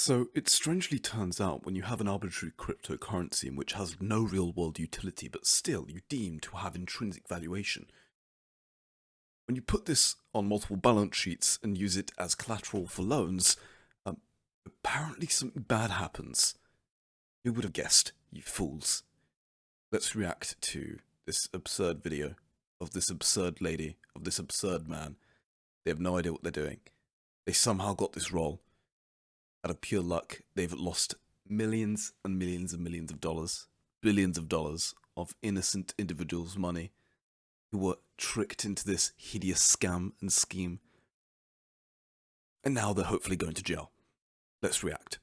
So it strangely turns out when you have an arbitrary cryptocurrency in which has no real world utility, but still you deem to have intrinsic valuation. When you put this on multiple balance sheets and use it as collateral for loans, um, apparently something bad happens. Who would have guessed, you fools? Let's react to this absurd video of this absurd lady, of this absurd man. They have no idea what they're doing. They somehow got this role. Out of pure luck, they've lost millions and millions and millions of dollars, billions of dollars of innocent individuals' money who were tricked into this hideous scam and scheme. And now they're hopefully going to jail. Let's react.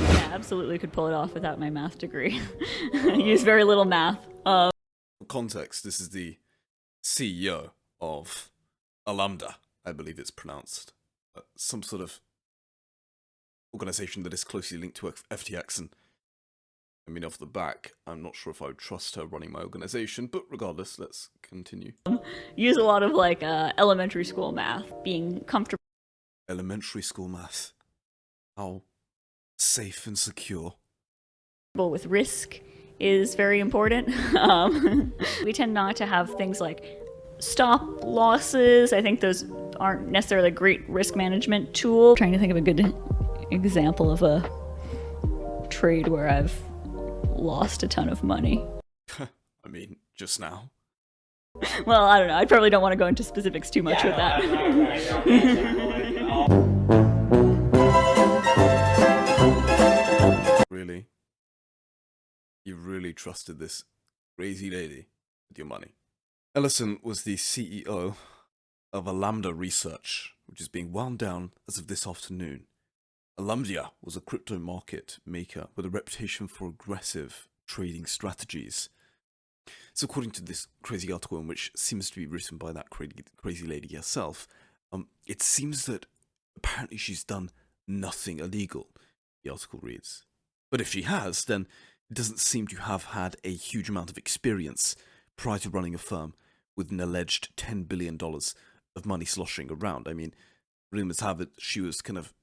Yeah, absolutely could pull it off without my math degree. I use very little math. Uh, For context, this is the CEO of Alameda, I believe it's pronounced. Uh, some sort of organization that is closely linked to FTX. And I mean, off the back, I'm not sure if I would trust her running my organization, but regardless, let's continue. use a lot of like uh, elementary school math, being comfortable Elementary school math. How safe and secure. with risk is very important. Um, we tend not to have things like stop losses. I think those aren't necessarily a great risk management tool. trying to think of a good example of a trade where I've lost a ton of money. I mean, just now. Well, I don't know. I probably don't want to go into specifics too much with that. Really? You really trusted this crazy lady with your money? Ellison was the CEO of Alameda Research, which is being wound down as of this afternoon. Alameda was a crypto market maker with a reputation for aggressive trading strategies. So, according to this crazy article, in which seems to be written by that crazy, crazy lady herself, um, it seems that apparently she's done nothing illegal, the article reads. But if she has, then it doesn't seem to have had a huge amount of experience prior to running a firm with an alleged $10 billion of money sloshing around. I mean, rumors have it she was kind of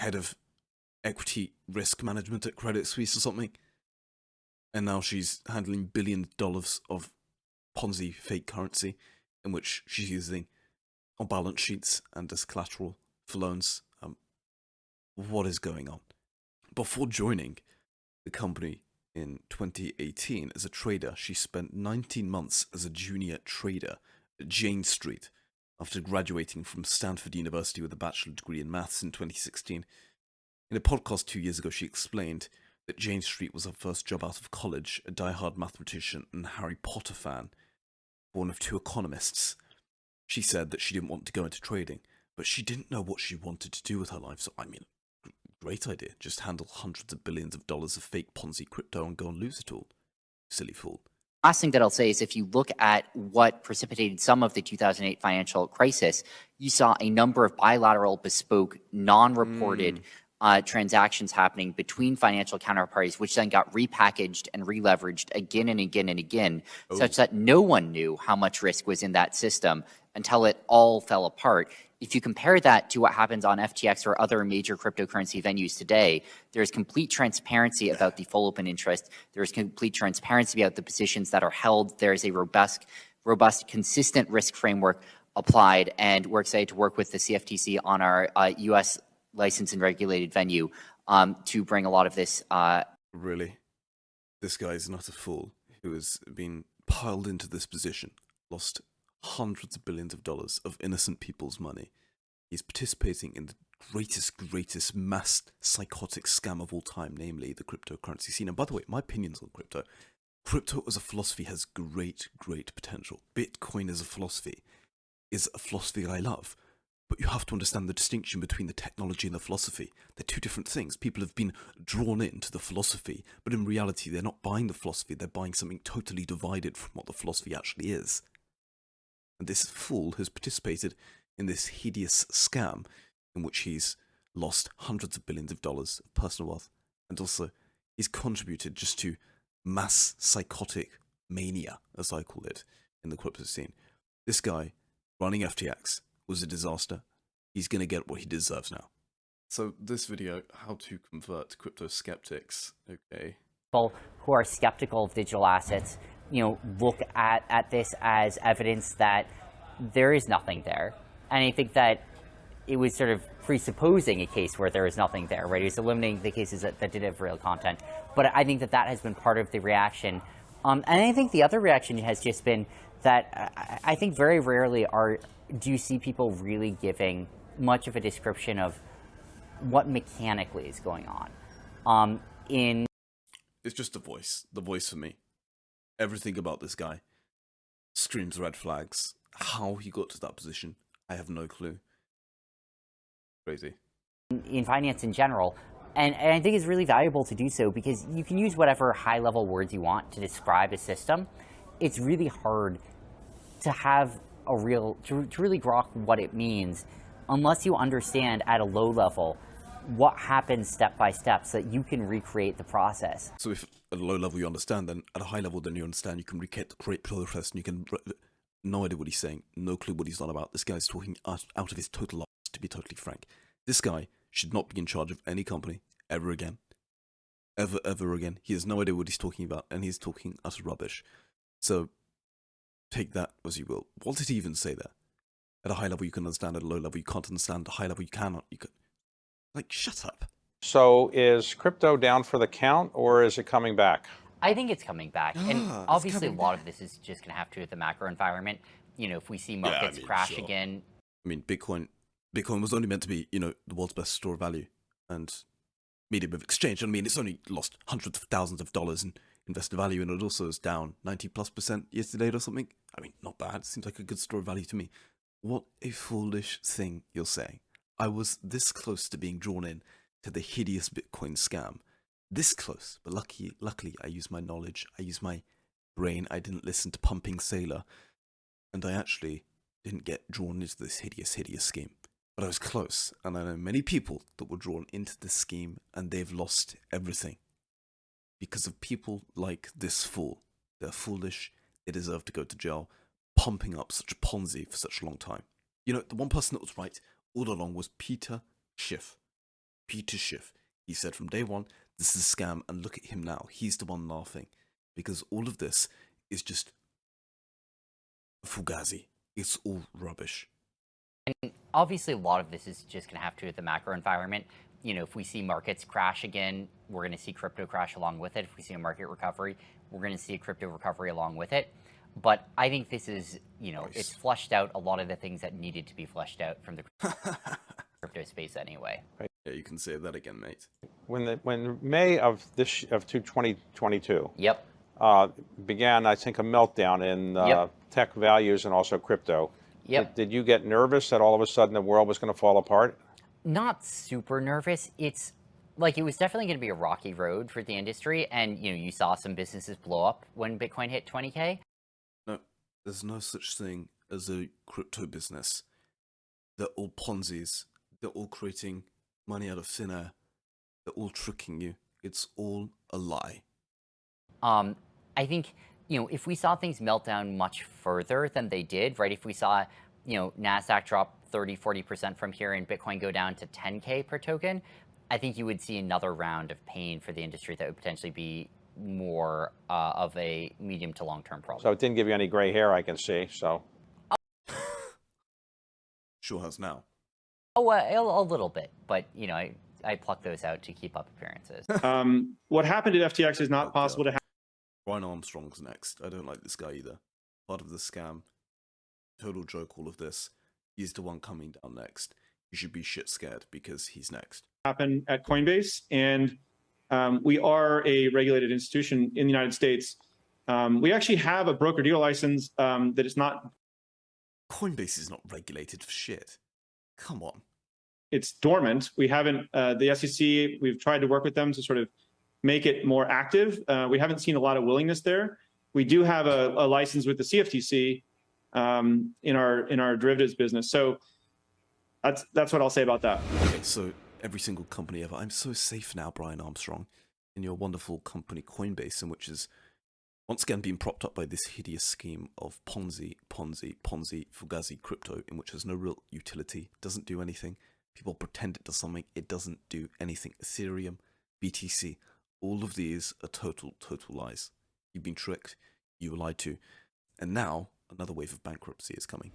head of equity risk management at Credit Suisse or something. And now she's handling billion dollars of Ponzi fake currency in which she's using on balance sheets and as collateral for loans. Um, what is going on? Before joining the company in 2018 as a trader, she spent 19 months as a junior trader at Jane Street after graduating from Stanford University with a bachelor degree in maths in 2016. In a podcast two years ago, she explained that Jane Street was her first job out of college, a die-hard mathematician and Harry Potter fan, born of two economists. She said that she didn't want to go into trading, but she didn't know what she wanted to do with her life. So, I mean, great idea. Just handle hundreds of billions of dollars of fake Ponzi crypto and go and lose it all. Silly fool. Last thing that I'll say is if you look at what precipitated some of the 2008 financial crisis, you saw a number of bilateral, bespoke, non reported mm. Uh, transactions happening between financial counterparties, which then got repackaged and releveraged again and again and again, such that no one knew how much risk was in that system until it all fell apart. If you compare that to what happens on FTX or other major cryptocurrency venues today, there's complete transparency about the full open interest. There's complete transparency about the positions that are held. There's a robust, robust, consistent risk framework applied, and we're excited to work with the CFTC on our uh, U.S. licensed and regulated venue um, to bring a lot of this uh, Really? This guy is not a fool who has been piled into this position, lost hundreds of billions of dollars of innocent people's money. He's participating in the greatest, greatest mass psychotic scam of all time, namely the cryptocurrency scene. And by the way, my opinions on crypto crypto as a philosophy has great, great potential. Bitcoin as a philosophy is a philosophy I love. But you have to understand the distinction between the technology and the philosophy. They're two different things. People have been drawn into the philosophy, but in reality, they're not buying the philosophy, they're buying something totally divided from what the philosophy actually is. And this fool has participated in this hideous scam in which he's lost hundreds of billions of dollars of personal wealth, and also he's contributed just to mass psychotic mania, as I call it, in the crypto scene. This guy running FTX was a disaster. He's going to get what he deserves now. So this video, how to convert crypto skeptics. Okay. people who are skeptical of digital assets, you know, look at, at this as evidence that there is nothing there. And I think that it was sort of presupposing a case where there is nothing there, right? It was eliminating the cases that, that did have real content. But I think that that has been part of the reaction. Um, and I think the other reaction has just been that I, I think very rarely are do you see people really giving much of a description of what mechanically is going on. Um, in It's just the voice. The voice for me. Everything about this guy screams red flags. How he got to that position, I have no clue. Crazy. in finance in general. And, and I think it's really valuable to do so because you can use whatever high level words you want to describe a system. It's really hard to have a real, to, to really grok what it means unless you understand at a low level what happens step by step so that you can recreate the process. So if at a low level you understand, then at a high level then you understand, you can recreate the process and you can no idea what he's saying, no clue what he's on about. This guy's talking out, out of his total ass, to be totally frank. This guy should not be in charge of any company ever again. Ever, ever again. He has no idea what he's talking about, and he's talking utter rubbish. So, take that as you will. What did he even say there? At a high level, you can understand. At a low level, you can't understand. At a high level, you cannot. You could. Like, shut up. So is crypto down for the count or is it coming back? I think it's coming back. and Ah, it's obviously, a coming lot of this is just going to have to do with the macro environment. You know, if we see markets mean, crash sure. again, I mean, Bitcoin, Bitcoin was only meant to be, you know, the world's best store of value and medium of exchange. I mean, it's only lost hundreds of thousands of dollars in investor value, and it also is down ninety plus percent date or something. I mean, not bad. Seems like a good store of value to me. What a foolish thing you're saying. I was this close to being drawn in to the hideous Bitcoin scam. This close, but lucky, luckily, I used my knowledge. I used my brain. I didn't listen to Pumping Saylor, and I actually didn't get drawn into this hideous, hideous scheme. But I was close, and I know many people that were drawn into this scheme and they've lost everything. Because of people like this fool. They're foolish, they deserve to go to jail, pumping up such a Ponzi for such a long time. You know, the one person that was right all along was Peter Schiff. Peter Schiff. He said from day one, this is a scam, and look at him now. He's the one laughing. Because all of this is just fugazi. It's all rubbish. And obviously, a lot of this is just going to have to do with the macro environment. You know, if we see markets crash again, we're going to see crypto crash along with it. If we see a market recovery, we're going to see a crypto recovery along with it. But I think this is, you know, it's flushed out a lot of the things that needed to be flushed out from the crypto space anyway. Yeah, you can say that again, mate. When the when May of this of 2022 Yep. uh, began, I think a meltdown in uh, Yep. tech values and also crypto. Yep. Did, did you get nervous that all of a sudden the world was going to fall apart? not super nervous. It's like it was definitely going to be a rocky road for the industry, and you know you saw some businesses blow up when Bitcoin hit 20k. No, there's no such thing as a crypto business. They're all Ponzi's. They're all creating money out of thin air. They're all tricking you. It's all a lie. Um, I think you know if we saw things melt down much further than they did, right? If we saw you know Nasdaq drop 30, 40 percent from here and Bitcoin go down to 10k per token, I think you would see another round of pain for the industry that would potentially be more uh, of a medium to long term problem. So it didn't give you any gray hair, I can see. So Sure has now. Oh, uh, a, a little bit, but you know, I, I pluck those out to keep up appearances. Um, what happened at FTX is not possible to happen. Brian Armstrong's next. I don't like this guy either. Part of the scam. Total joke, all of this. He's the one coming down next. You should be shit scared because he's next. happen at Coinbase, and um, we are a regulated institution in the United States. Um, we actually have a broker dealer license um, that is not Coinbase is not regulated for shit. Come on. it's dormant. We haven't uh, the SEC. We've tried to work with them to sort of make it more active. Uh, we haven't seen a lot of willingness there. We do have a, a license with the CFTC um, in our in our derivatives business. So that's that's what I'll say about that. Okay, so every single company ever. I'm so safe now, Brian Armstrong, in your wonderful company Coinbase, and which is once again being propped up by this hideous scheme of Ponzi, Ponzi, Ponzi, Fugazi crypto, in which there's no real utility, doesn't do anything. People pretend it does something, it doesn't do anything. Ethereum, BTC, all of these are total, total lies. You've been tricked, you were lied to, and now another wave of bankruptcy is coming.